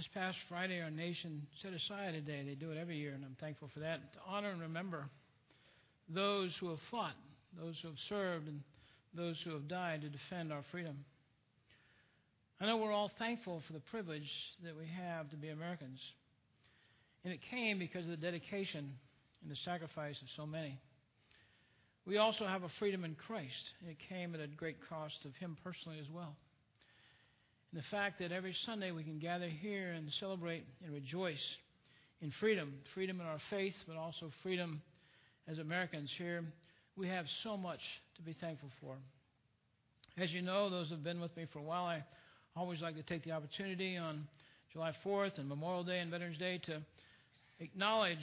This past Friday, our nation set aside a day. They do it every year, and I'm thankful for that, to honor and remember those who have fought, those who have served, and those who have died to defend our freedom. I know we're all thankful for the privilege that we have to be Americans. And it came because of the dedication and the sacrifice of so many. We also have a freedom in Christ, and it came at a great cost of Him personally as well. And the fact that every Sunday we can gather here and celebrate and rejoice in freedom freedom in our faith, but also freedom as Americans here. We have so much to be thankful for. As you know, those who have been with me for a while, I always like to take the opportunity on July 4th and Memorial Day and Veterans Day to acknowledge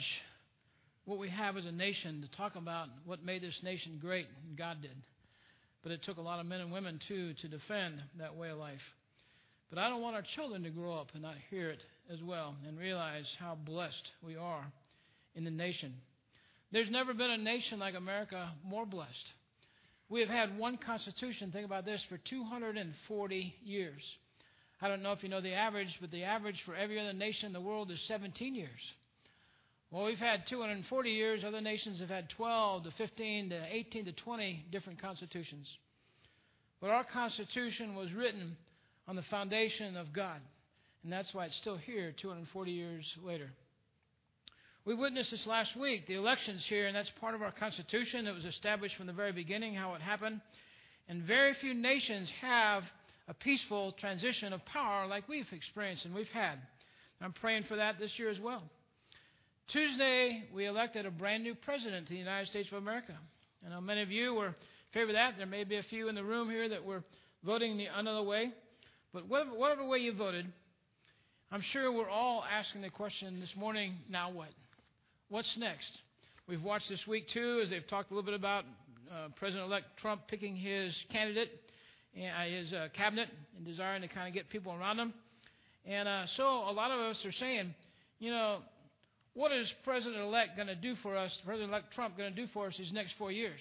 what we have as a nation, to talk about what made this nation great, and God did. But it took a lot of men and women, too, to defend that way of life. But I don't want our children to grow up and not hear it as well and realize how blessed we are in the nation. There's never been a nation like America more blessed. We have had one Constitution, think about this, for 240 years. I don't know if you know the average, but the average for every other nation in the world is 17 years. Well, we've had 240 years. Other nations have had 12 to 15 to 18 to 20 different constitutions. But our Constitution was written on the foundation of God. And that's why it's still here 240 years later. We witnessed this last week, the elections here, and that's part of our Constitution. It was established from the very beginning, how it happened. And very few nations have a peaceful transition of power like we've experienced and we've had. I'm praying for that this year as well. Tuesday, we elected a brand new president to the United States of America. I know many of you were in favor of that. There may be a few in the room here that were voting the another way. But whatever, whatever way you voted, I'm sure we're all asking the question this morning now what? What's next? We've watched this week, too, as they've talked a little bit about uh, President elect Trump picking his candidate, and uh, his uh, cabinet, and desiring to kind of get people around him. And uh, so a lot of us are saying, you know, what is President elect going to do for us, President elect Trump going to do for us these next four years?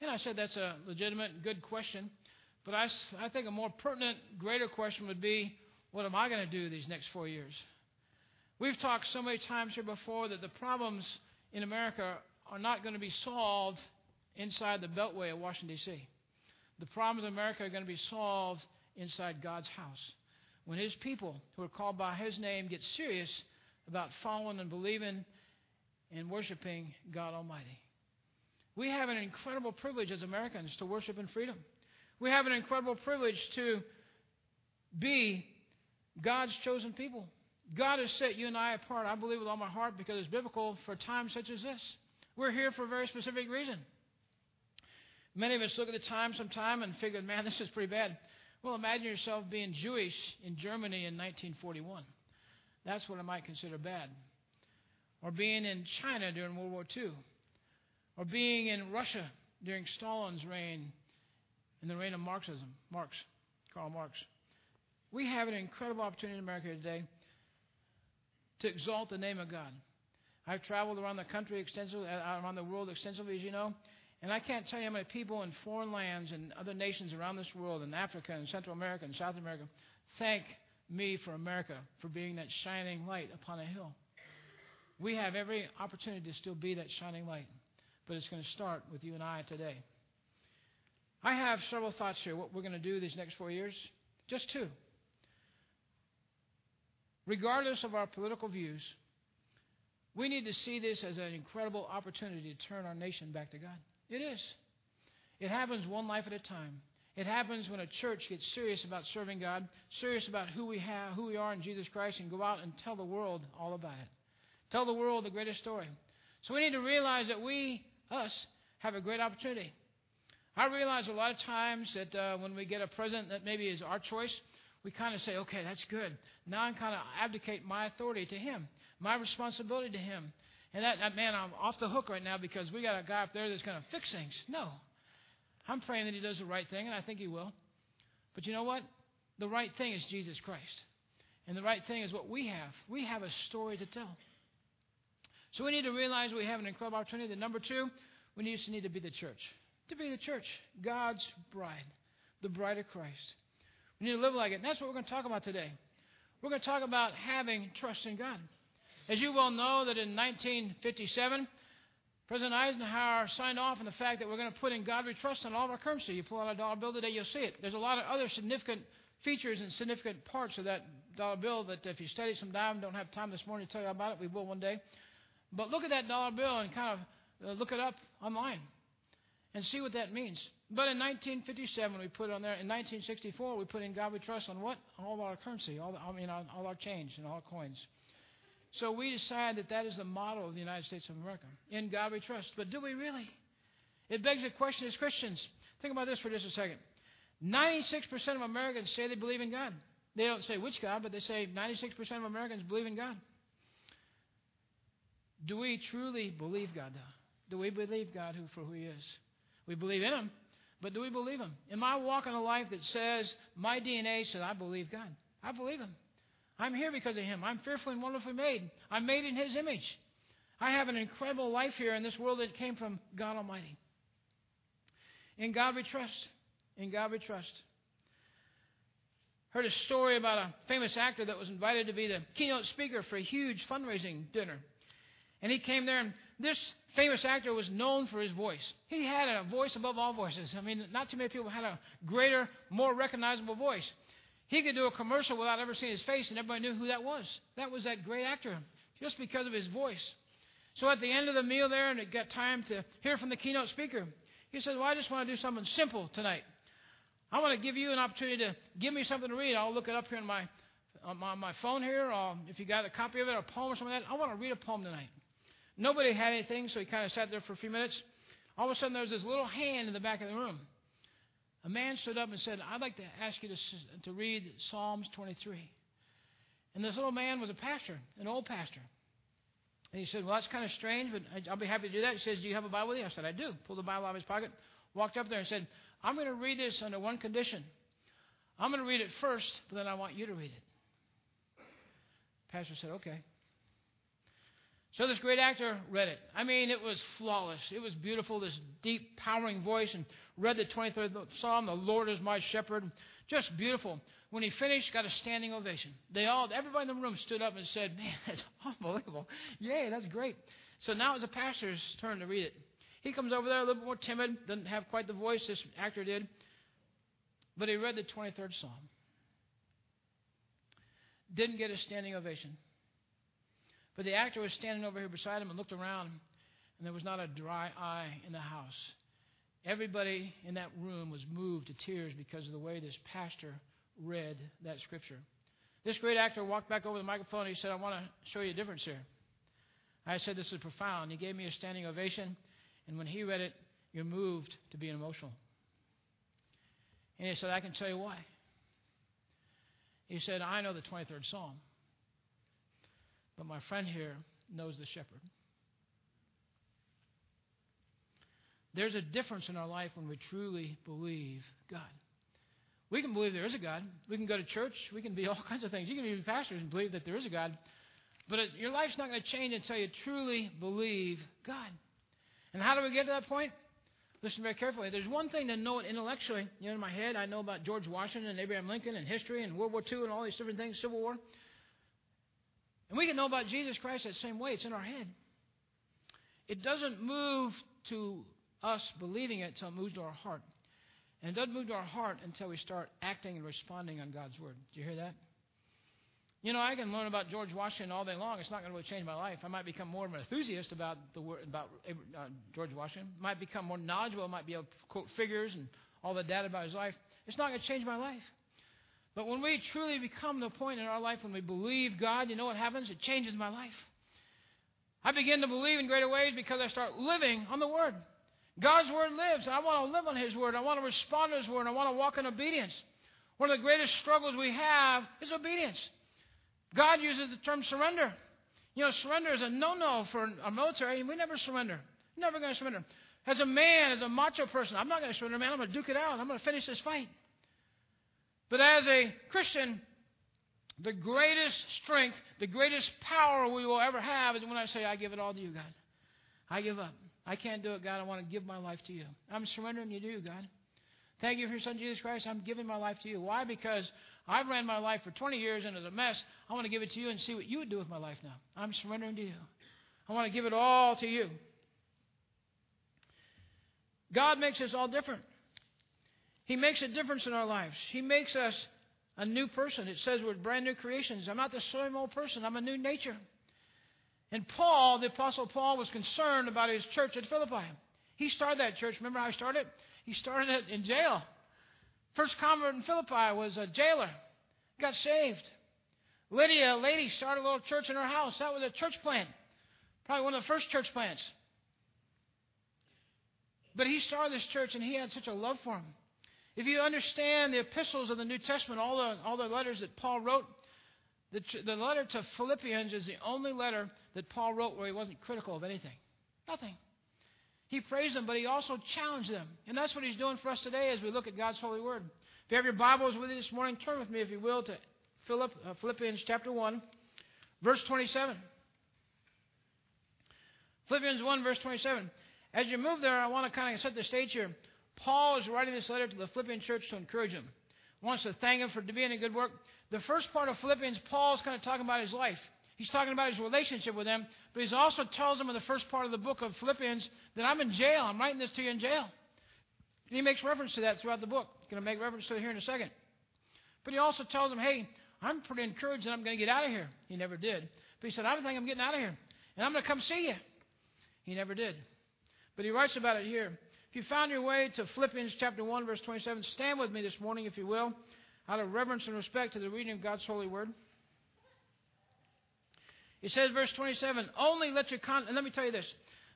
And I said that's a legitimate, good question. But I, I think a more pertinent, greater question would be what am I going to do these next four years? We've talked so many times here before that the problems in America are not going to be solved inside the beltway of Washington, D.C. The problems in America are going to be solved inside God's house. When His people, who are called by His name, get serious about following and believing and worshiping God Almighty. We have an incredible privilege as Americans to worship in freedom. We have an incredible privilege to be God's chosen people. God has set you and I apart, I believe with all my heart, because it's biblical for times such as this. We're here for a very specific reason. Many of us look at the time sometime and figure, man, this is pretty bad. Well, imagine yourself being Jewish in Germany in 1941. That's what I might consider bad. Or being in China during World War II. Or being in Russia during Stalin's reign in the reign of Marxism, Marx, Karl Marx. We have an incredible opportunity in America today to exalt the name of God. I've traveled around the country extensively, uh, around the world extensively, as you know, and I can't tell you how many people in foreign lands and other nations around this world, in Africa and Central America and South America, thank me for America for being that shining light upon a hill. We have every opportunity to still be that shining light, but it's going to start with you and I today. I have several thoughts here, what we're going to do these next four years. Just two. Regardless of our political views, we need to see this as an incredible opportunity to turn our nation back to God. It is. It happens one life at a time. It happens when a church gets serious about serving God, serious about who we have, who we are in Jesus Christ, and go out and tell the world all about it. Tell the world the greatest story. So we need to realize that we, us, have a great opportunity. I realize a lot of times that uh, when we get a president that maybe is our choice, we kind of say, okay, that's good. Now I'm kind of abdicate my authority to him, my responsibility to him. And that, that man, I'm off the hook right now because we got a guy up there that's going to fix things. No. I'm praying that he does the right thing, and I think he will. But you know what? The right thing is Jesus Christ. And the right thing is what we have. We have a story to tell. So we need to realize we have an incredible opportunity. The number two, we just need to be the church to be the church, God's bride, the bride of Christ. We need to live like it. And that's what we're going to talk about today. We're going to talk about having trust in God. As you well know, that in 1957, President Eisenhower signed off on the fact that we're going to put in God we trust on all of our currency. You pull out a dollar bill today, you'll see it. There's a lot of other significant features and significant parts of that dollar bill that if you study some time, don't have time this morning to tell you about it, we will one day. But look at that dollar bill and kind of uh, look it up online and see what that means. But in 1957, we put it on there. In 1964, we put in God we trust on what? All our currency, all the, I mean, all our change and all our coins. So we decide that that is the model of the United States of America. In God we trust. But do we really? It begs a question as Christians. Think about this for just a second. 96% of Americans say they believe in God. They don't say which God, but they say 96% of Americans believe in God. Do we truly believe God, though? Do we believe God who, for who He is? We believe in Him, but do we believe Him? Am I walking a life that says my DNA says I believe God? I believe Him. I'm here because of Him. I'm fearfully and wonderfully made. I'm made in His image. I have an incredible life here in this world that came from God Almighty. In God we trust. In God we trust. Heard a story about a famous actor that was invited to be the keynote speaker for a huge fundraising dinner. And he came there, and this famous actor was known for his voice. He had a voice above all voices. I mean, not too many people had a greater, more recognizable voice. He could do a commercial without ever seeing his face, and everybody knew who that was. That was that great actor, just because of his voice. So at the end of the meal there, and it got time to hear from the keynote speaker, he said, Well, I just want to do something simple tonight. I want to give you an opportunity to give me something to read. I'll look it up here on my, on my, my phone here, or if you got a copy of it, or a poem or something like that. I want to read a poem tonight. Nobody had anything, so he kind of sat there for a few minutes. All of a sudden, there was this little hand in the back of the room. A man stood up and said, I'd like to ask you to, to read Psalms 23. And this little man was a pastor, an old pastor. And he said, Well, that's kind of strange, but I'll be happy to do that. He says, Do you have a Bible with you? I said, I do. Pulled the Bible out of his pocket, walked up there and said, I'm going to read this under one condition. I'm going to read it first, but then I want you to read it. Pastor said, Okay. So this great actor read it. I mean, it was flawless. It was beautiful, this deep, powering voice, and read the 23rd Psalm, The Lord is my shepherd. Just beautiful. When he finished, got a standing ovation. They all, everybody in the room stood up and said, Man, that's unbelievable. Yay, that's great. So now it's the pastor's turn to read it. He comes over there a little more timid, doesn't have quite the voice this actor did, but he read the 23rd Psalm. Didn't get a standing ovation. But the actor was standing over here beside him and looked around, and there was not a dry eye in the house. Everybody in that room was moved to tears because of the way this pastor read that scripture. This great actor walked back over the microphone and he said, I want to show you a difference here. I said, This is profound. He gave me a standing ovation, and when he read it, you're moved to being emotional. And he said, I can tell you why. He said, I know the 23rd Psalm. But my friend here knows the shepherd. There's a difference in our life when we truly believe God. We can believe there is a God. We can go to church. We can be all kinds of things. You can be pastors and believe that there is a God. But it, your life's not going to change until you truly believe God. And how do we get to that point? Listen very carefully. There's one thing to know it intellectually. You know, in my head, I know about George Washington and Abraham Lincoln and history and World War II and all these different things, Civil War. And we can know about Jesus Christ that same way. It's in our head. It doesn't move to us believing it until it moves to our heart. And it doesn't move to our heart until we start acting and responding on God's word. Do you hear that? You know, I can learn about George Washington all day long. It's not going to really change my life. I might become more of an enthusiast about the word about uh, George Washington. Might become more knowledgeable. Might be able to quote figures and all the data about his life. It's not going to change my life. But when we truly become the point in our life when we believe God, you know what happens? It changes my life. I begin to believe in greater ways because I start living on the Word. God's Word lives, I want to live on His Word. I want to respond to His Word. I want to walk in obedience. One of the greatest struggles we have is obedience. God uses the term surrender. You know, surrender is a no-no for a military, we never surrender. Never going to surrender. As a man, as a macho person, I'm not going to surrender, man. I'm going to duke it out. I'm going to finish this fight. But as a Christian, the greatest strength, the greatest power we will ever have is when I say, I give it all to you, God. I give up. I can't do it, God. I want to give my life to you. I'm surrendering you to you, God. Thank you for your son, Jesus Christ. I'm giving my life to you. Why? Because I've ran my life for 20 years and it's a mess. I want to give it to you and see what you would do with my life now. I'm surrendering to you. I want to give it all to you. God makes us all different. He makes a difference in our lives. He makes us a new person. It says we're brand new creations. I'm not the same old person. I'm a new nature. And Paul, the Apostle Paul, was concerned about his church at Philippi. He started that church. Remember how he started? He started it in jail. First convert in Philippi was a jailer. Got saved. Lydia, a lady, started a little church in her house. That was a church plant. Probably one of the first church plants. But he started this church and he had such a love for him. If you understand the epistles of the New Testament, all the, all the letters that Paul wrote, the, the letter to Philippians is the only letter that Paul wrote where he wasn't critical of anything. Nothing. He praised them, but he also challenged them. And that's what he's doing for us today as we look at God's holy word. If you have your Bibles with you this morning, turn with me, if you will, to Philipp, uh, Philippians chapter 1, verse 27. Philippians 1, verse 27. As you move there, I want to kind of set the stage here. Paul is writing this letter to the Philippian church to encourage them. He wants to thank them for doing a good work. The first part of Philippians, Paul is kind of talking about his life. He's talking about his relationship with them, but he also tells them in the first part of the book of Philippians that I'm in jail. I'm writing this to you in jail. And he makes reference to that throughout the book. He's going to make reference to it here in a second. But he also tells them, hey, I'm pretty encouraged that I'm going to get out of here. He never did. But he said, I think I'm getting out of here. And I'm going to come see you. He never did. But he writes about it here. If you found your way to Philippians chapter 1, verse 27, stand with me this morning, if you will, out of reverence and respect to the reading of God's holy word. He says, verse 27, only let your con. And let me tell you this.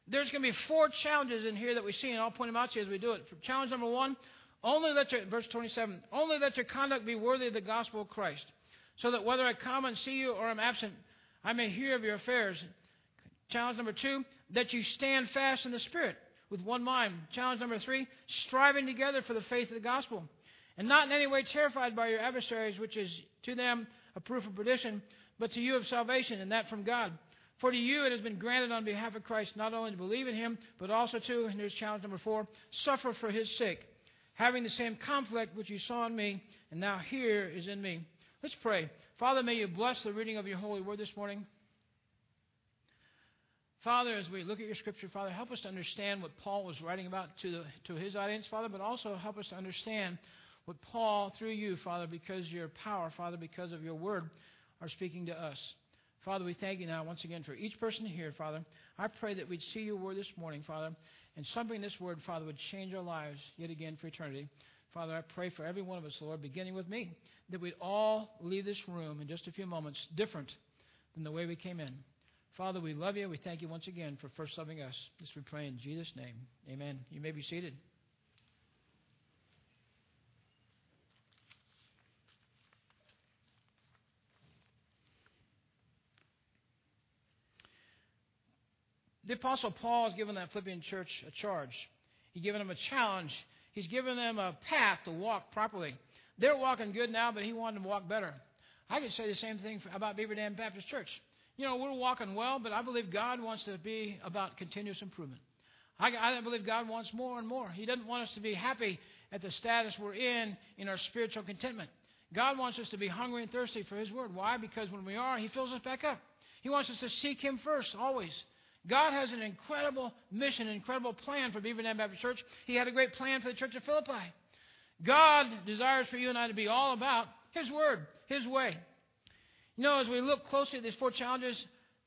There's going to be four challenges in here that we see, and I'll point them out to you as we do it. For challenge number one, only let your, verse 27, only let your conduct be worthy of the gospel of Christ, so that whether I come and see you or I'm absent, I may hear of your affairs. Challenge number two, that you stand fast in the Spirit with one mind. Challenge number three, striving together for the faith of the gospel, and not in any way terrified by your adversaries, which is to them a proof of perdition, but to you of salvation, and that from God. For to you it has been granted on behalf of Christ not only to believe in him, but also to, and here's challenge number four, suffer for his sake, having the same conflict which you saw in me, and now here is in me. Let's pray. Father, may you bless the reading of your holy word this morning. Father, as we look at your scripture, Father, help us to understand what Paul was writing about to, the, to his audience, Father, but also help us to understand what Paul, through you, Father, because your power, Father, because of your word, are speaking to us. Father, we thank you now once again for each person here, Father. I pray that we'd see your word this morning, Father, and something this word, Father, would change our lives yet again for eternity. Father, I pray for every one of us, Lord, beginning with me, that we'd all leave this room in just a few moments different than the way we came in. Father, we love you. We thank you once again for first loving us. This we pray in Jesus' name. Amen. You may be seated. The Apostle Paul has given that Philippian church a charge. He's given them a challenge. He's given them a path to walk properly. They're walking good now, but he wanted them to walk better. I could say the same thing about Beaver Dam Baptist Church. You know, we're walking well, but I believe God wants to be about continuous improvement. I, I believe God wants more and more. He doesn't want us to be happy at the status we're in in our spiritual contentment. God wants us to be hungry and thirsty for His Word. Why? Because when we are, He fills us back up. He wants us to seek Him first, always. God has an incredible mission, an incredible plan for Beaver Dam Baptist Church. He had a great plan for the Church of Philippi. God desires for you and I to be all about His Word, His way. You know, as we look closely at these four challenges,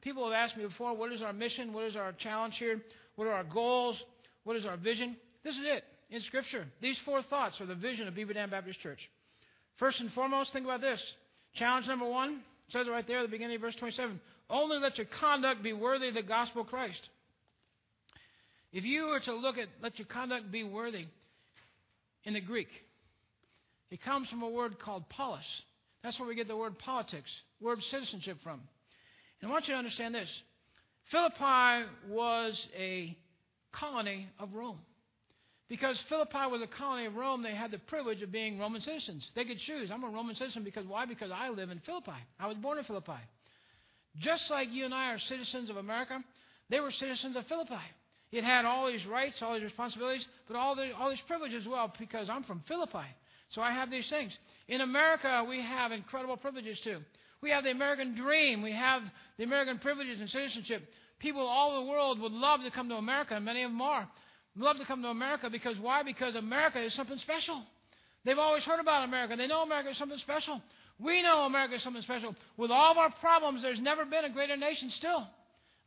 people have asked me before, what is our mission? What is our challenge here? What are our goals? What is our vision? This is it in Scripture. These four thoughts are the vision of Beaver Dam Baptist Church. First and foremost, think about this. Challenge number one says it right there at the beginning of verse 27 only let your conduct be worthy of the gospel of Christ. If you were to look at let your conduct be worthy in the Greek, it comes from a word called polis. That's where we get the word politics, word citizenship from. And I want you to understand this Philippi was a colony of Rome. Because Philippi was a colony of Rome, they had the privilege of being Roman citizens. They could choose. I'm a Roman citizen because why? Because I live in Philippi. I was born in Philippi. Just like you and I are citizens of America, they were citizens of Philippi. It had all these rights, all these responsibilities, but all, the, all these privileges as well because I'm from Philippi. So I have these things. In America, we have incredible privileges too. We have the American dream. We have the American privileges and citizenship. People all over the world would love to come to America, and many of them are. Love to come to America because why? Because America is something special. They've always heard about America. They know America is something special. We know America is something special. With all of our problems, there's never been a greater nation still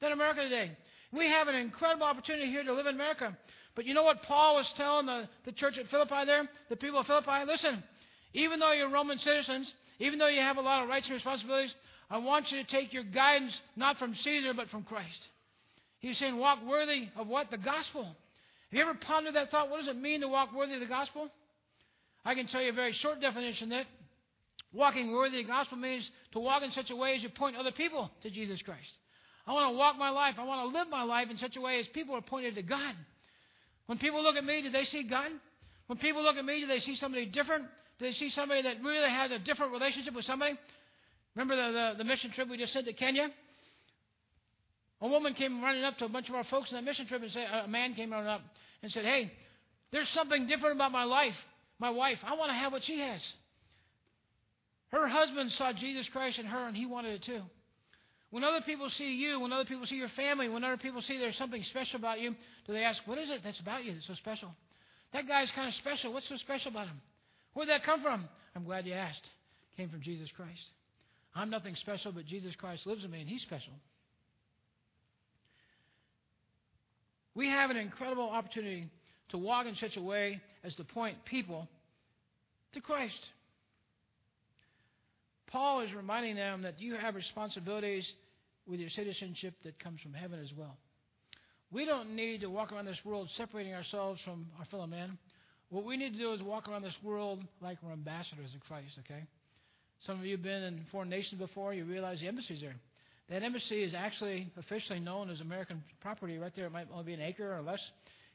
than America today. We have an incredible opportunity here to live in America. But you know what Paul was telling the, the church at Philippi there? The people of Philippi? Listen, even though you're Roman citizens, even though you have a lot of rights and responsibilities, I want you to take your guidance not from Caesar, but from Christ. He's saying, walk worthy of what? The gospel. Have you ever pondered that thought? What does it mean to walk worthy of the gospel? I can tell you a very short definition that walking worthy of the gospel means to walk in such a way as you point other people to Jesus Christ. I want to walk my life. I want to live my life in such a way as people are pointed to God. When people look at me, do they see God? When people look at me, do they see somebody different? Do they see somebody that really has a different relationship with somebody? Remember the, the, the mission trip we just sent to Kenya? A woman came running up to a bunch of our folks on that mission trip and said, a man came running up and said, Hey, there's something different about my life, my wife. I want to have what she has. Her husband saw Jesus Christ in her and he wanted it too. When other people see you, when other people see your family, when other people see there's something special about you, do they ask, What is it that's about you that's so special? That guy's kind of special. What's so special about him? Where'd that come from? I'm glad you asked. It came from Jesus Christ. I'm nothing special, but Jesus Christ lives in me, and He's special. We have an incredible opportunity to walk in such a way as to point people to Christ. Paul is reminding them that you have responsibilities with your citizenship that comes from heaven as well. We don't need to walk around this world separating ourselves from our fellow man. What we need to do is walk around this world like we're ambassadors of Christ, okay? Some of you have been in foreign nations before, you realize the embassy's there. That embassy is actually officially known as American property right there. It might only be an acre or less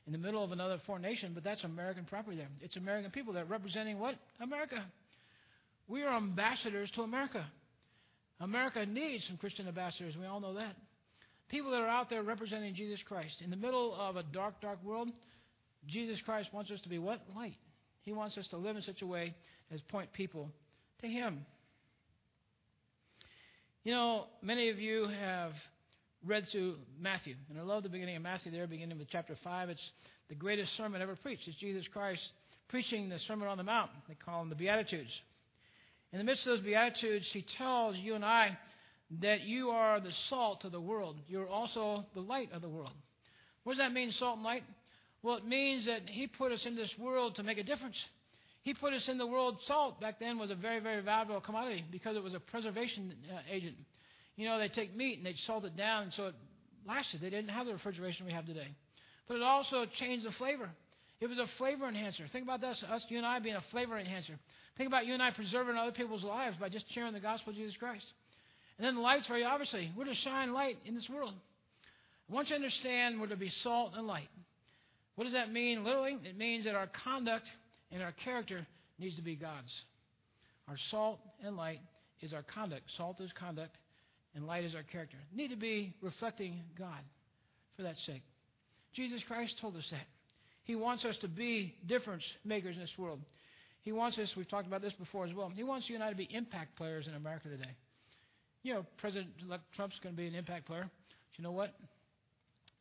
in the middle of another foreign nation, but that's American property there. It's American people that are representing what? America. We are ambassadors to America. America needs some Christian ambassadors. We all know that. People that are out there representing Jesus Christ. In the middle of a dark, dark world, Jesus Christ wants us to be what? Light. He wants us to live in such a way as point people to Him. You know, many of you have read through Matthew, and I love the beginning of Matthew there, beginning with chapter 5. It's the greatest sermon ever preached. It's Jesus Christ preaching the Sermon on the Mount. They call them the Beatitudes. In the midst of those Beatitudes, He tells you and I that you are the salt of the world. You're also the light of the world. What does that mean, salt and light? Well, it means that He put us in this world to make a difference. He put us in the world. Salt back then was a very, very valuable commodity because it was a preservation uh, agent. You know, they take meat and they'd salt it down and so it lasted. They didn't have the refrigeration we have today. But it also changed the flavor. It was a flavor enhancer. Think about this, us, you and I being a flavor enhancer. Think about you and I preserving other people's lives by just sharing the gospel of Jesus Christ. And then the light's very obviously. We're to shine light in this world. I want you to understand we're to be salt and light. What does that mean? Literally, it means that our conduct and our character needs to be God's. Our salt and light is our conduct. Salt is conduct, and light is our character. Need to be reflecting God for that sake. Jesus Christ told us that. He wants us to be difference makers in this world. He wants us, we've talked about this before as well, he wants you and I to be impact players in America today. You know, President Trump's going to be an impact player. But you know what?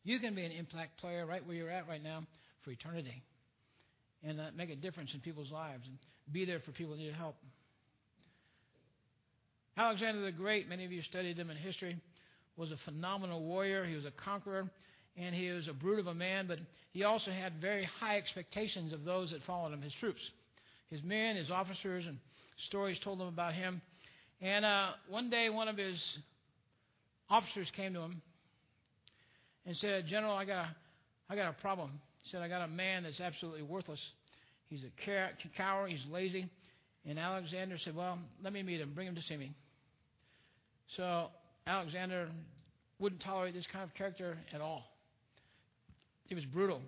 You can be an impact player right where you're at right now for eternity and uh, make a difference in people's lives and be there for people who need help. Alexander the Great, many of you studied him in history, was a phenomenal warrior. He was a conqueror, and he was a brute of a man, but he also had very high expectations of those that followed him, his troops, his men, his officers, and stories told them about him. And uh, one day, one of his officers came to him and said, General, I got a, I got a problem. He said, I got a man that's absolutely worthless. He's a coward. He's lazy. And Alexander said, Well, let me meet him. Bring him to see me. So Alexander wouldn't tolerate this kind of character at all. He was brutal.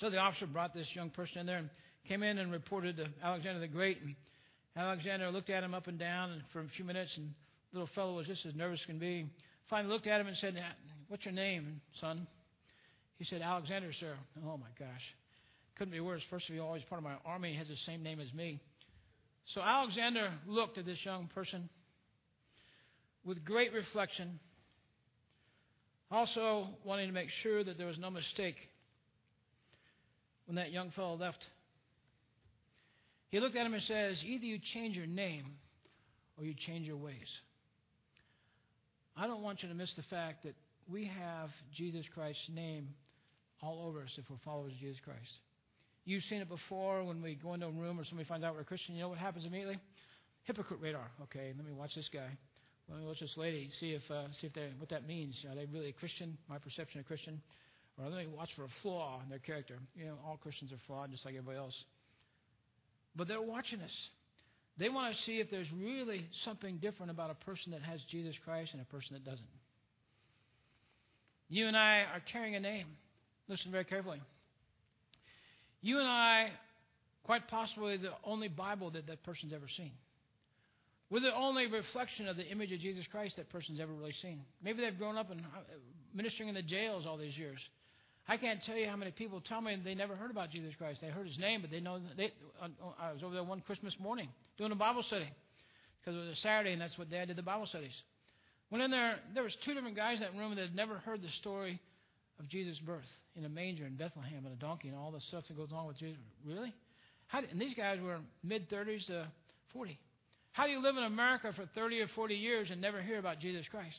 So the officer brought this young person in there and came in and reported to Alexander the Great. And Alexander looked at him up and down for a few minutes, and the little fellow was just as nervous as can be finally looked at him and said, What's your name, son? He said, Alexander, sir. Oh, my gosh. Couldn't be worse. First of all, he's part of my army. He has the same name as me. So Alexander looked at this young person with great reflection, also wanting to make sure that there was no mistake when that young fellow left. He looked at him and says, Either you change your name or you change your ways. I don't want you to miss the fact that we have Jesus Christ's name all over us if we're followers of Jesus Christ. You've seen it before when we go into a room or somebody finds out we're a Christian. You know what happens immediately? Hypocrite radar. Okay, let me watch this guy. Let me watch this lady. See if uh, see if they what that means. Are they really a Christian? My perception of a Christian. Or let me watch for a flaw in their character. You know, all Christians are flawed, just like everybody else. But they're watching us. They want to see if there's really something different about a person that has Jesus Christ and a person that doesn't. You and I are carrying a name. Listen very carefully. You and I, quite possibly, the only Bible that that person's ever seen. We're the only reflection of the image of Jesus Christ that person's ever really seen. Maybe they've grown up and uh, ministering in the jails all these years. I can't tell you how many people tell me they never heard about Jesus Christ. They heard his name, but they know they. I was over there one Christmas morning doing a Bible study because it was a Saturday, and that's what Dad did the Bible studies. Went in there. There was two different guys in that room that had never heard the story of Jesus' birth in a manger in Bethlehem and a donkey and all the stuff that goes on with Jesus. Really? How and these guys were mid 30s to 40. How do you live in America for 30 or 40 years and never hear about Jesus Christ?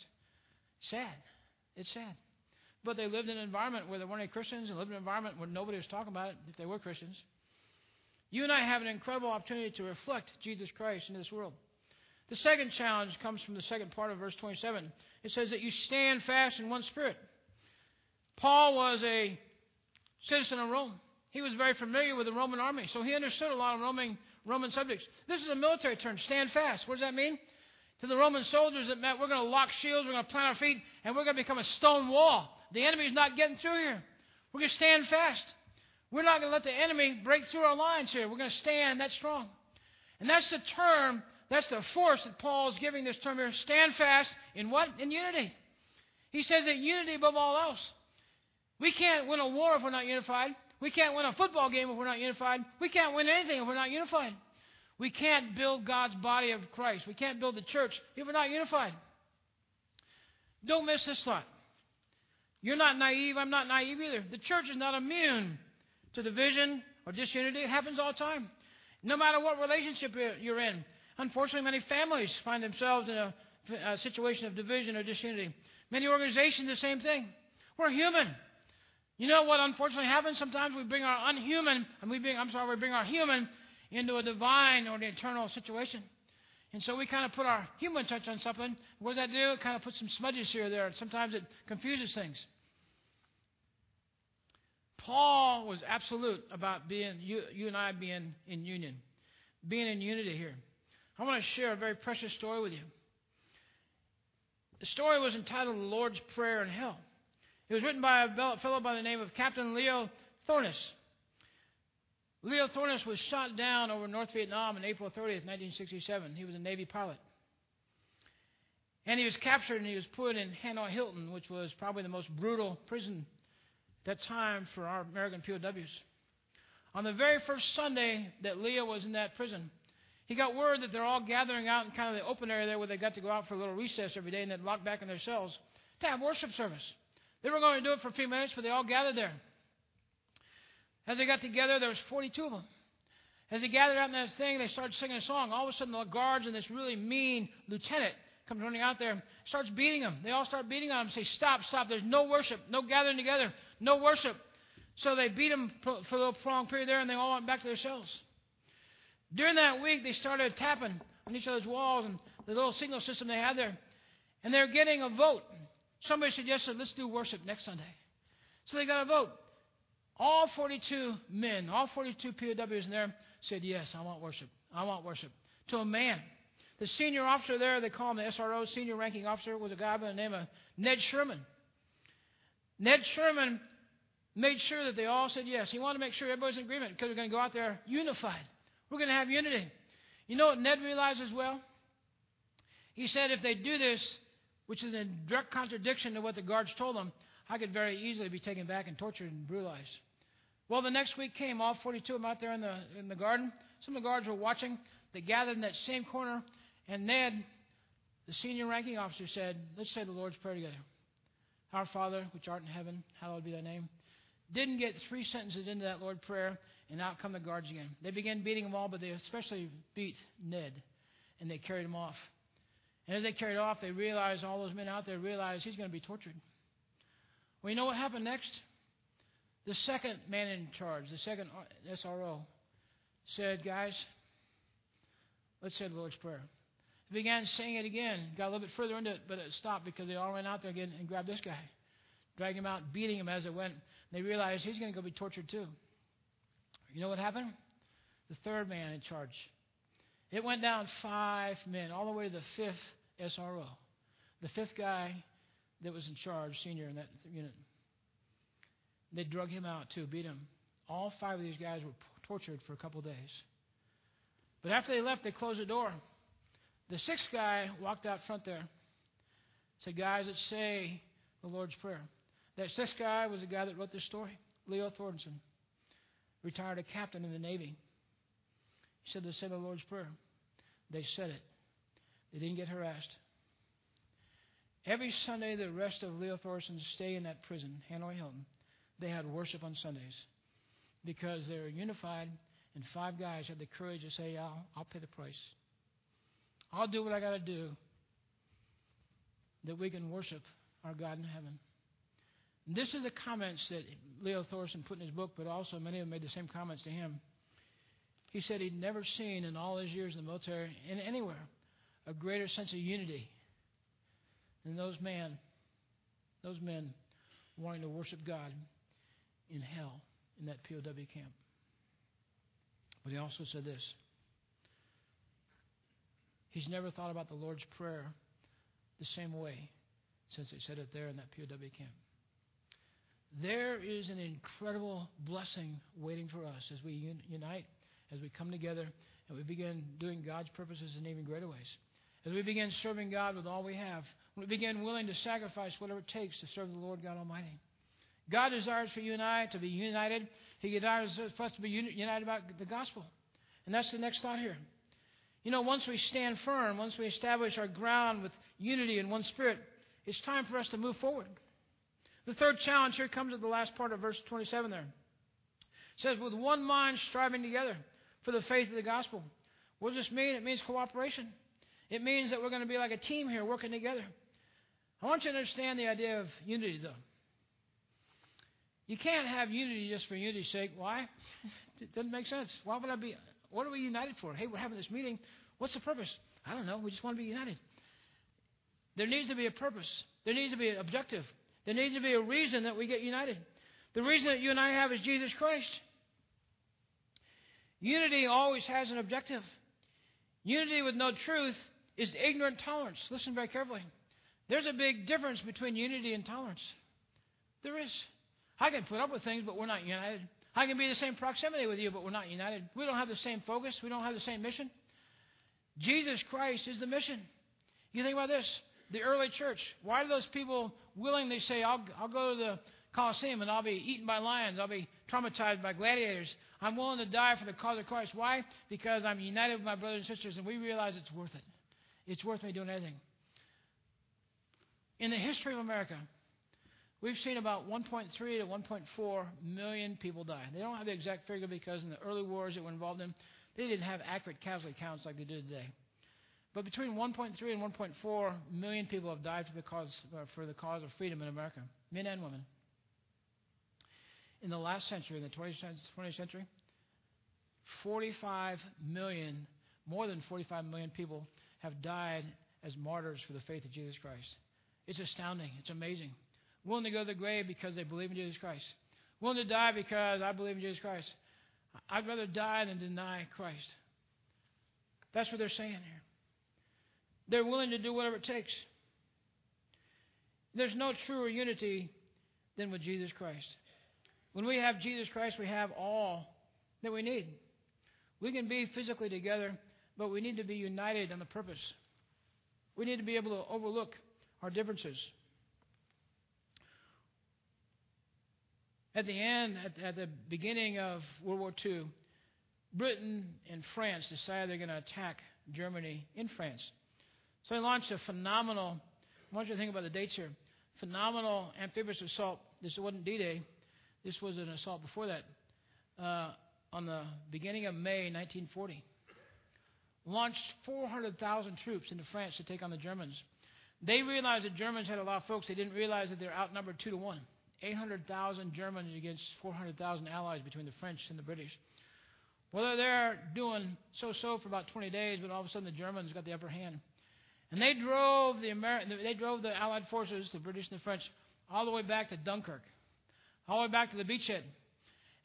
Sad. It's sad. But they lived in an environment where there weren't any Christians and lived in an environment where nobody was talking about it if they were Christians. You and I have an incredible opportunity to reflect Jesus Christ in this world. The second challenge comes from the second part of verse 27. It says that you stand fast in one spirit. Paul was a citizen of Rome. He was very familiar with the Roman army, so he understood a lot of Roman, Roman subjects. This is a military term, stand fast. What does that mean? To the Roman soldiers, it meant we're going to lock shields, we're going to plant our feet, and we're going to become a stone wall. The enemy's not getting through here. We're going to stand fast. We're not going to let the enemy break through our lines here. We're going to stand that strong. And that's the term, that's the force that Paul's giving this term here. Stand fast in what? In unity. He says that unity above all else. We can't win a war if we're not unified. We can't win a football game if we're not unified. We can't win anything if we're not unified. We can't build God's body of Christ. We can't build the church if we're not unified. Don't miss this thought. You're not naive. I'm not naive either. The church is not immune to division or disunity. It happens all the time. No matter what relationship you're in. Unfortunately, many families find themselves in a, a situation of division or disunity. Many organizations, the same thing. We're human. You know what unfortunately happens? Sometimes we bring our unhuman, and we bring, I'm sorry, we bring our human into a divine or an eternal situation. And so we kind of put our human touch on something. What does that do? It kind of puts some smudges here or there. Sometimes it confuses things. Paul was absolute about being you, you and I being in union, being in unity here. I want to share a very precious story with you. The story was entitled The Lord's Prayer in Hell. It was written by a fellow by the name of Captain Leo Thorsness. Leo Thorsness was shot down over North Vietnam on April 30th, 1967. He was a Navy pilot. And he was captured and he was put in Hanoi Hilton, which was probably the most brutal prison at that time for our American POWs. On the very first Sunday that Leo was in that prison, he got word that they're all gathering out in kind of the open area there where they got to go out for a little recess every day and then lock back in their cells to have worship service. They were going to do it for a few minutes, but they all gathered there. As they got together, there was 42 of them. As they gathered out in that thing, they started singing a song. All of a sudden, the guards and this really mean lieutenant comes running out there, and starts beating them. They all start beating on him, say, "Stop, stop! There's no worship, no gathering together, no worship." So they beat him for a little prolonged period there, and they all went back to their cells. During that week, they started tapping on each other's walls and the little signal system they had there, and they're getting a vote. Somebody suggested, "Let's do worship next Sunday." So they got a vote. All 42 men, all 42 POWs in there said, Yes, I want worship. I want worship. To a man. The senior officer there, they call him the SRO, senior ranking officer, was a guy by the name of Ned Sherman. Ned Sherman made sure that they all said yes. He wanted to make sure everybody's in agreement because we're going to go out there unified. We're going to have unity. You know what Ned realized as well? He said if they do this, which is in direct contradiction to what the guards told them, I could very easily be taken back and tortured and brutalized. Well, the next week came, all 42 of them out there in the, in the garden. Some of the guards were watching. They gathered in that same corner, and Ned, the senior ranking officer, said, Let's say the Lord's Prayer together. Our Father, which art in heaven, hallowed be thy name. Didn't get three sentences into that Lord's prayer, and out come the guards again. They began beating them all, but they especially beat Ned, and they carried him off. And as they carried off, they realized, all those men out there realized he's going to be tortured. Well, you know what happened next? The second man in charge, the second SRO, said, Guys, let's say the Lord's Prayer. He began saying it again, got a little bit further into it, but it stopped because they all ran out there again and grabbed this guy, dragged him out, beating him as it went. They realized he's going to go be tortured too. You know what happened? The third man in charge. It went down five men, all the way to the fifth SRO. The fifth guy that was in charge, senior in that unit. They drug him out too, beat him. All five of these guys were tortured for a couple days. But after they left, they closed the door. The sixth guy walked out front there. Said, Guys, let's say the Lord's Prayer. That sixth guy was the guy that wrote this story, Leo Thornton, retired a captain in the Navy. He said, Let's say the Lord's Prayer. They said it. They didn't get harassed. Every Sunday, the rest of Leo Thornton's stay in that prison, Hanoi Hilton, they had worship on Sundays because they were unified, and five guys had the courage to say, I'll, I'll pay the price. I'll do what I got to do that we can worship our God in heaven. And this is the comments that Leo Thorsness put in his book, but also many of them made the same comments to him. He said he'd never seen in all his years in the military and anywhere a greater sense of unity than those men, those men wanting to worship God in hell in that POW camp. But he also said this He's never thought about the Lord's Prayer the same way since they said it there in that POW camp. There is an incredible blessing waiting for us as we un- unite, as we come together, and we begin doing God's purposes in even greater ways. As we begin serving God with all we have, we begin willing to sacrifice whatever it takes to serve the Lord God Almighty. God desires for you and I to be united. He desires for us to be united about the gospel. And that's the next thought here. You know, once we stand firm, once we establish our ground with unity in one spirit, it's time for us to move forward. The third challenge here comes at the last part of verse 27 there. It says, with one mind striving together for the faith of the gospel. What does this mean? It means cooperation. It means that we're going to be like a team here working together. I want you to understand the idea of unity, though. You can't have unity just for unity's sake. Why? It doesn't make sense. Why would I be? What are we united for? Hey, we're having this meeting. What's the purpose? I don't know. We just want to be united. There needs to be a purpose. There needs to be an objective. There needs to be a reason that we get united. The reason that you and I have is Jesus Christ. Unity always has an objective. Unity with no truth is ignorant tolerance. Listen very carefully. There's a big difference between unity and tolerance. There is. I can put up with things, but we're not united. I can be the same proximity with you, but we're not united. We don't have the same focus. We don't have the same mission. Jesus Christ is the mission. You think about this the early church. Why do those people willingly say, I'll, I'll go to the Colosseum and I'll be eaten by lions, I'll be traumatized by gladiators? I'm willing to die for the cause of Christ. Why? Because I'm united with my brothers and sisters and we realize it's worth it. It's worth me doing anything. In the history of America, we've seen about 1.3 to 1.4 million people die. They don't have the exact figure because in the early wars that were involved in, they didn't have accurate casualty counts like they do today. But between 1.3 and 1.4 million people have died for the cause uh, for the cause of freedom in America, men and women. In the last century, in the 20th century, 45 million, more than 45 million people have died as martyrs for the faith of Jesus Christ. It's astounding. It's amazing. Willing to go to the grave because they believe in Jesus Christ. Willing to die because I believe in Jesus Christ. I'd rather die than deny Christ. That's what they're saying here. They're willing to do whatever it takes. There's no truer unity than with Jesus Christ. When we have Jesus Christ, we have all that we need. We can be physically together, but we need to be united on the purpose. We need to be able to overlook our differences. At the end, at, at the beginning of World War II, Britain and France decided they're going to attack Germany in France. So they launched a phenomenal, I want you to think about the dates here, phenomenal amphibious assault. This wasn't D-Day. This was an assault before that. Uh, on the beginning of May 1940. Launched 400,000 troops into France to take on the Germans. They realized the Germans had a lot of folks. They didn't realize that they're outnumbered two to one. 800,000 Germans against 400,000 allies between the French and the British. Well, they're doing so-so for about 20 days, but all of a sudden the Germans got the upper hand, and they drove the Ameri- they drove the Allied forces, the British and the French, all the way back to Dunkirk, all the way back to the beachhead,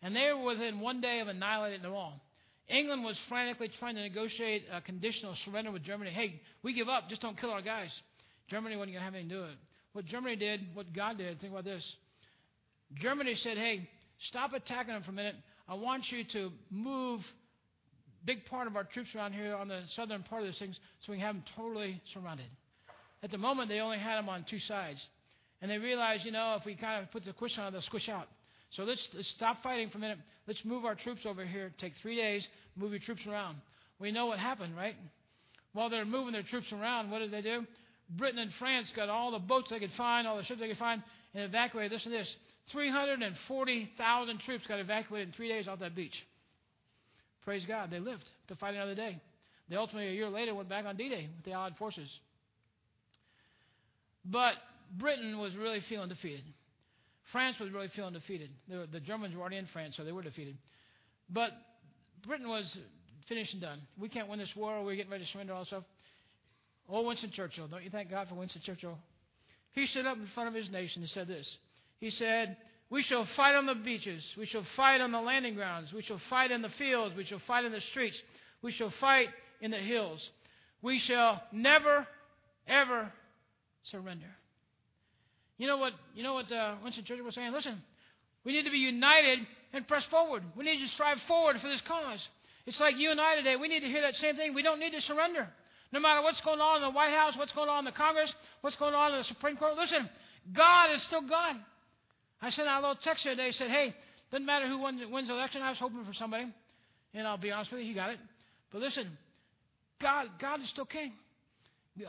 and they were within one day of annihilating them all. England was frantically trying to negotiate a conditional surrender with Germany. Hey, we give up, just don't kill our guys. Germany wasn't going to have anything to do with it. What Germany did, what God did, think about this. Germany said, hey, stop attacking them for a minute. I want you to move big part of our troops around here on the southern part of these things so we can have them totally surrounded. At the moment, they only had them on two sides. And they realized, you know, if we kind of put the squish on, they'll squish out. So let's, let's stop fighting for a minute. Let's move our troops over here. Take three days, move your troops around. We know what happened, right? While they're moving their troops around, what did they do? Britain and France got all the boats they could find, all the ships they could find, and evacuated this and this. 340,000 troops got evacuated in three days off that beach. Praise God, they lived to fight another day. They ultimately, a year later, went back on D Day with the Allied forces. But Britain was really feeling defeated. France was really feeling defeated. The, the Germans were already in France, so they were defeated. But Britain was finished and done. We can't win this war. We're getting ready to surrender all this stuff. Oh, Winston Churchill. Don't you thank God for Winston Churchill? He stood up in front of his nation and said this. He said, We shall fight on the beaches. We shall fight on the landing grounds. We shall fight in the fields. We shall fight in the streets. We shall fight in the hills. We shall never, ever surrender. You know what? You know what uh, Winston Churchill was saying. Listen, we need to be united and press forward. We need to strive forward for this cause. It's like you and I today. We need to hear that same thing. We don't need to surrender. No matter what's going on in the White House, what's going on in the Congress, what's going on in the Supreme Court. Listen, God is still God. I sent out a little text the other today. Said, "Hey, doesn't matter who wins, the election. I was hoping for somebody, and I'll be honest with you, he got it. But listen, God, God is still King.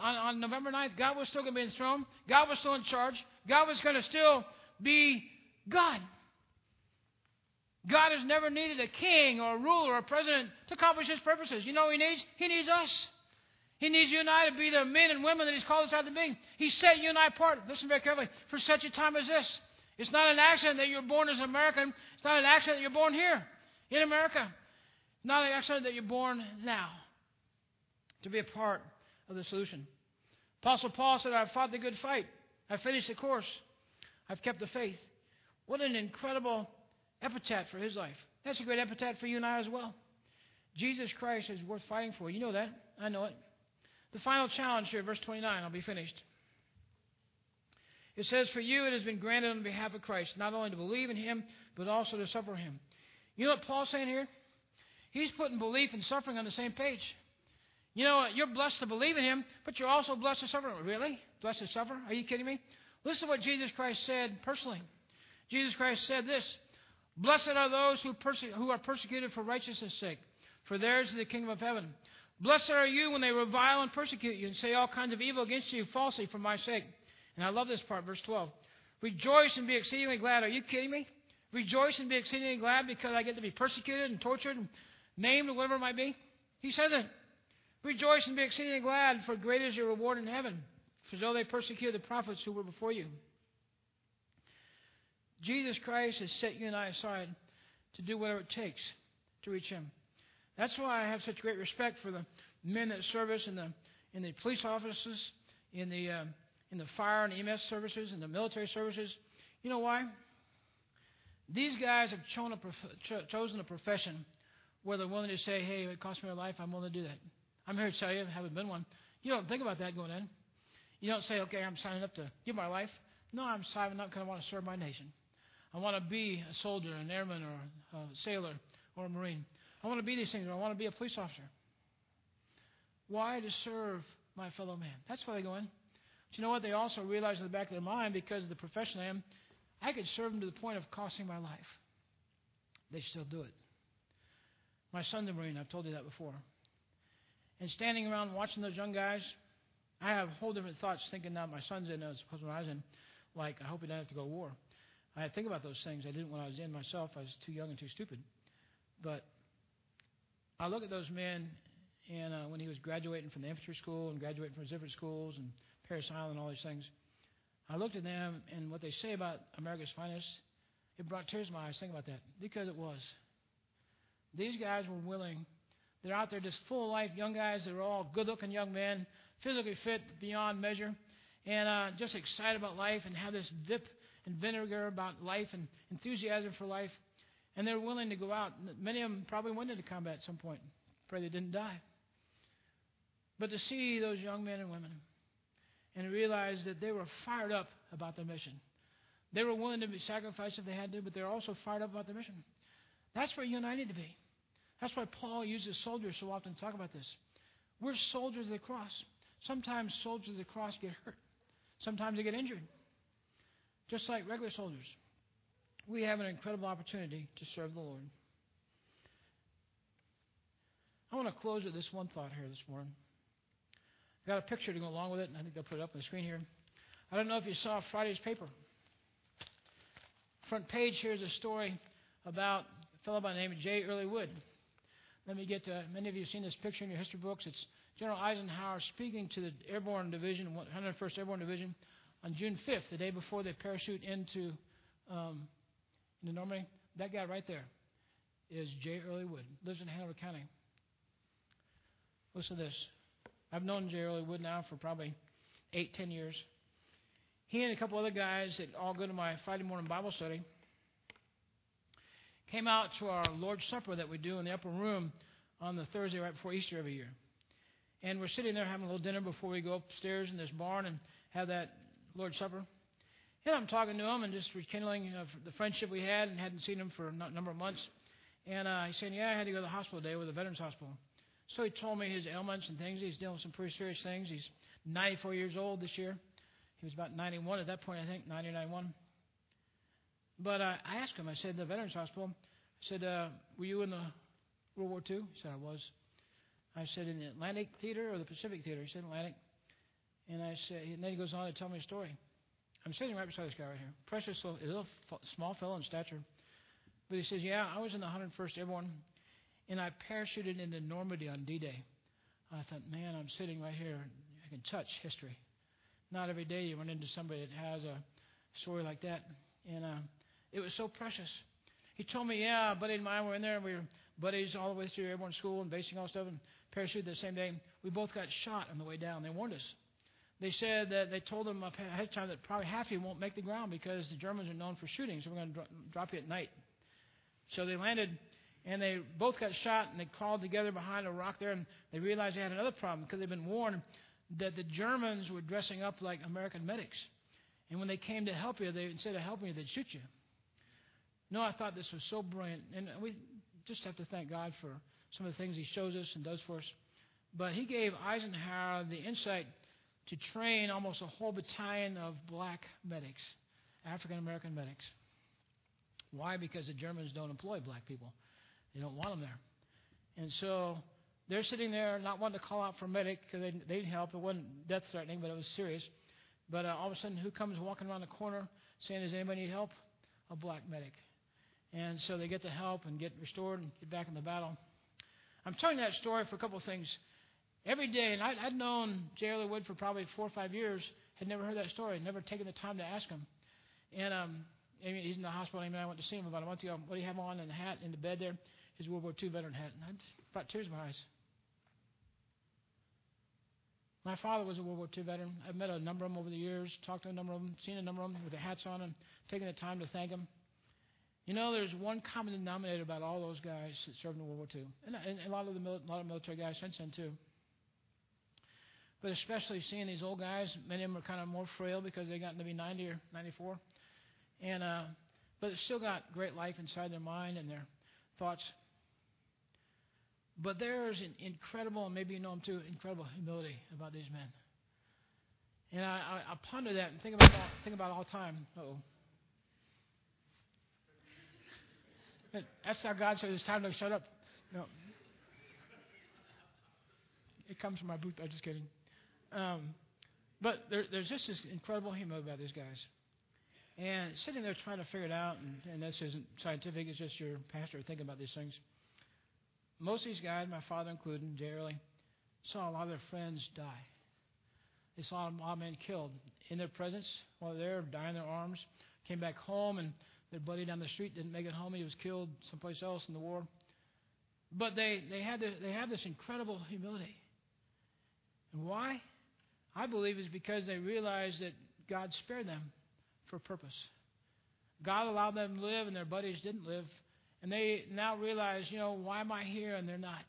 On, on November 9th, God was still going to be enthroned. God was still in charge. God was going to still be God. God has never needed a king or a ruler or a president to accomplish his purposes. You know he needs? He needs us. He needs you and I to be the men and women that he's called us out to be. He set you and I apart, listen very carefully, for such a time as this. It's not an accident that you're born as an American. It's not an accident that you're born here in America. It's not an accident that you're born now to be a part of the solution. Apostle Paul said, I've fought the good fight. I've finished the course. I've kept the faith. What an incredible epitaph for his life. That's a great epitaph for you and I as well. Jesus Christ is worth fighting for. You know that. I know it. The final challenge here, verse 29, I'll be finished. It says, For you it has been granted on behalf of Christ, not only to believe in him, but also to suffer him. You know what Paul's saying here? He's putting belief and suffering on the same page. You know, you're blessed to believe in him, but you're also blessed to suffer. Really? Blessed to suffer? Are you kidding me? Listen to what Jesus Christ said personally. Jesus Christ said this Blessed are those who, perse- who are persecuted for righteousness' sake, for theirs is the kingdom of heaven. Blessed are you when they revile and persecute you and say all kinds of evil against you falsely for my sake. And I love this part, verse 12. Rejoice and be exceedingly glad. Are you kidding me? Rejoice and be exceedingly glad because I get to be persecuted and tortured and named or whatever it might be. He says it. Rejoice and be exceedingly glad, for great is your reward in heaven, for though they persecuted the prophets who were before you. Jesus Christ has set you and I aside to do whatever it takes to reach Him. That's why I have such great respect for the men that service in the in the police offices, in the uh, in the fire and EMS services, in the military services. You know why? These guys have chosen a profession where they're willing to say, "Hey, it cost me my life. I'm willing to do that." I'm here to tell you, I haven't been one. You don't think about that going in. You don't say, okay, I'm signing up to give my life. No, I'm signing up because I want to serve my nation. I want to be a soldier, an airman, or a sailor, or a marine. I want to be these things, or I want to be a police officer. Why? To serve my fellow man. That's why they go in. You know what? They also realized in the back of their mind, because of the profession I am, I could serve them to the point of costing my life. They still do it. My son's a Marine. I've told you that before. And standing around watching those young guys, I have whole different thoughts thinking now my son's in as opposed to when I was in. Like, I hope he doesn't have to go to war. I think about those things. I didn't when I was in myself. I was too young and too stupid. But I look at those men, and uh, when he was graduating from the infantry school and graduating from his different schools and Parris Island and all these things, I looked at them and what they say about America's finest, it brought tears to my eyes. Think about that. Because it was. These guys were willing. They're out there just full of life, young guys. They're all good looking young men, physically fit beyond measure, and uh, just excited about life and have this vip and vinegar about life and enthusiasm for life. And they're willing to go out. Many of them probably went into combat at some point. Pray they didn't die. But to see those young men and women and realize that they were fired up about their mission. They were willing to be sacrificed if they had to, but they're also fired up about their mission. That's where you and I need to be. That's why Paul uses soldiers so often to talk about this. We're soldiers of the cross. Sometimes soldiers of the cross get hurt. Sometimes they get injured. Just like regular soldiers. We have an incredible opportunity to serve the Lord. I want to close with this one thought here this morning. I've got a picture to go along with it, and I think they'll put it up on the screen here. I don't know if you saw Friday's paper. Front page here is a story about a fellow by the name of J. Early Wood. Let me get to, many of you have seen this picture in your history books. It's General Eisenhower speaking to the Airborne Division, 101st Airborne Division, on June 5th, the day before they parachute into, um, into Normandy. That guy right there is J. Early Wood, lives in Hanover County. Listen to this. I've known Jerry Wood now for probably eight, ten years. He and a couple other guys that all go to my Friday morning Bible study came out to our Lord's Supper that we do in the upper room on the Thursday right before Easter every year. And we're sitting there having a little dinner before we go upstairs in this barn and have that Lord's Supper. And I'm talking to him and just rekindling the friendship we had and hadn't seen him for a number of months. And uh, he's saying, Yeah, I had to go to the hospital today with the Veterans Hospital. So he told me his ailments and things. He's dealing with some pretty serious things. He's 94 years old this year. He was about 91 at that point, I think, 90 91. But I asked him, I said, the Veterans Hospital, I said, uh, were you in the World War II? He said, I was. I said, in the Atlantic Theater or the Pacific Theater? He said, Atlantic. And I said, and then he goes on to tell me a story. I'm sitting right beside this guy right here. Precious little, little small fellow in stature. But he says, yeah, I was in the 101st Airborne, and I parachuted into Normandy on D-Day. I thought, man, I'm sitting right here. I can touch history. Not every day you run into somebody that has a story like that. And uh, it was so precious. He told me, yeah, a buddy and mine were in there, we were buddies all the way through airborne school and basing all stuff, and parachuted the same day. We both got shot on the way down. They warned us. They said that they told them ahead of time that probably half of you won't make the ground because the Germans are known for shooting, so we're going to dro- drop you at night. So they landed, and they both got shot, and they crawled together behind a rock there, and they realized they had another problem because they'd been warned that the Germans were dressing up like American medics. And when they came to help you, they instead of helping you, they'd shoot you. No, I thought this was so brilliant. And we just have to thank God for some of the things He shows us and does for us. But He gave Eisenhower the insight to train almost a whole battalion of black medics, African American medics. Why? Because the Germans don't employ black people, they don't want them there. And so they're sitting there not wanting to call out for a medic because they, they didn't help. It wasn't death threatening, but it was serious. But uh, all of a sudden, who comes walking around the corner saying, Does anybody need help? A black medic. And so they get the help and get restored and get back in the battle. I'm telling that story for a couple of things. Every day, and I'd, I'd known J. Early Wood for probably four or five years, had never heard that story, never taken the time to ask him. And um, he's in the hospital, and I went to see him about a month ago. What do you have on in the hat in the bed there? His World War II veteran hat. And I just brought tears in my eyes. My father was a World War II veteran. I've met a number of them over the years, talked to a number of them, seen a number of them with their hats on, and taken the time to thank them. You know, there's one common denominator about all those guys that served in World War II, and, and a lot of the mil- a lot of military guys since then too. But especially seeing these old guys, many of them are kind of more frail because they gotten to be 90 or 94, and uh, but they still got great life inside their mind and their thoughts. But there's an incredible, maybe you know them too, incredible humility about these men. And I, I, I ponder that and think about all, think about all the time. oh. That's how God said it's time to shut up. No. It comes from my booth. I'm just kidding. Um, but there, there's just this incredible humility about these guys. And sitting there trying to figure it out, and, and this isn't scientific, it's just your pastor thinking about these things. Most of these guys, my father included, Jay Early, saw a lot of their friends die. They saw a lot of men killed in their presence while they were dying in their arms. Came back home, and their buddy down the street didn't make it home. He was killed someplace else in the war. But they, they, had, this, they had this incredible humility. And why? I believe is because they realized that God spared them for a purpose. God allowed them to live, and their buddies didn't live. And they now realize, you know, why am I here and they're not?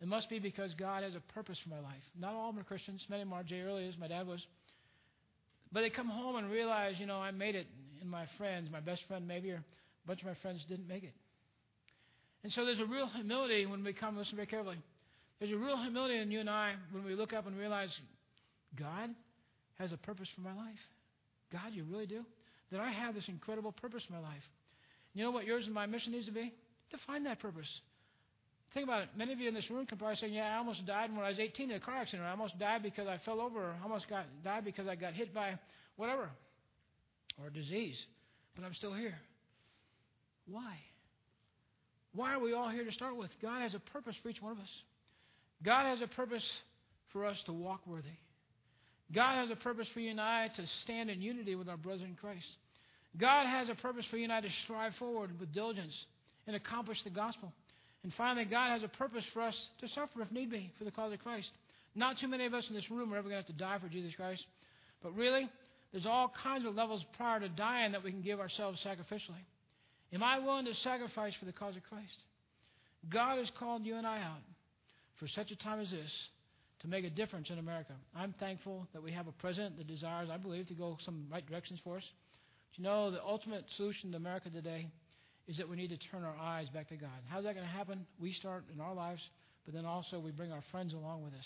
It must be because God has a purpose for my life. Not all of them are Christians. Many of them are. Jay is. My dad was. But they come home and realize, you know, I made it, and my friends, my best friend maybe, or a bunch of my friends didn't make it. And so there's a real humility when we come, listen very carefully. There's a real humility in you and I when we look up and realize God has a purpose for my life. God, you really do? That I have this incredible purpose in my life. You know what yours and my mission needs to be? To find that purpose. Think about it. Many of you in this room can probably say, Yeah, I almost died when I was 18 in a car accident, or I almost died because I fell over, or I almost got, died because I got hit by whatever, or disease. But I'm still here. Why? Why are we all here to start with? God has a purpose for each one of us. God has a purpose for us to walk worthy. God has a purpose for you and I to stand in unity with our brothers in Christ. God has a purpose for you and I to strive forward with diligence and accomplish the gospel. And finally, God has a purpose for us to suffer if need be for the cause of Christ. Not too many of us in this room are ever going to have to die for Jesus Christ. But really, there's all kinds of levels prior to dying that we can give ourselves sacrificially. Am I willing to sacrifice for the cause of Christ? God has called you and I out for such a time as this to make a difference in America. I'm thankful that we have a president that desires, I believe, to go some right directions for us. But you know, the ultimate solution to America today is that we need to turn our eyes back to God. How's that going to happen? We start in our lives, but then also we bring our friends along with us.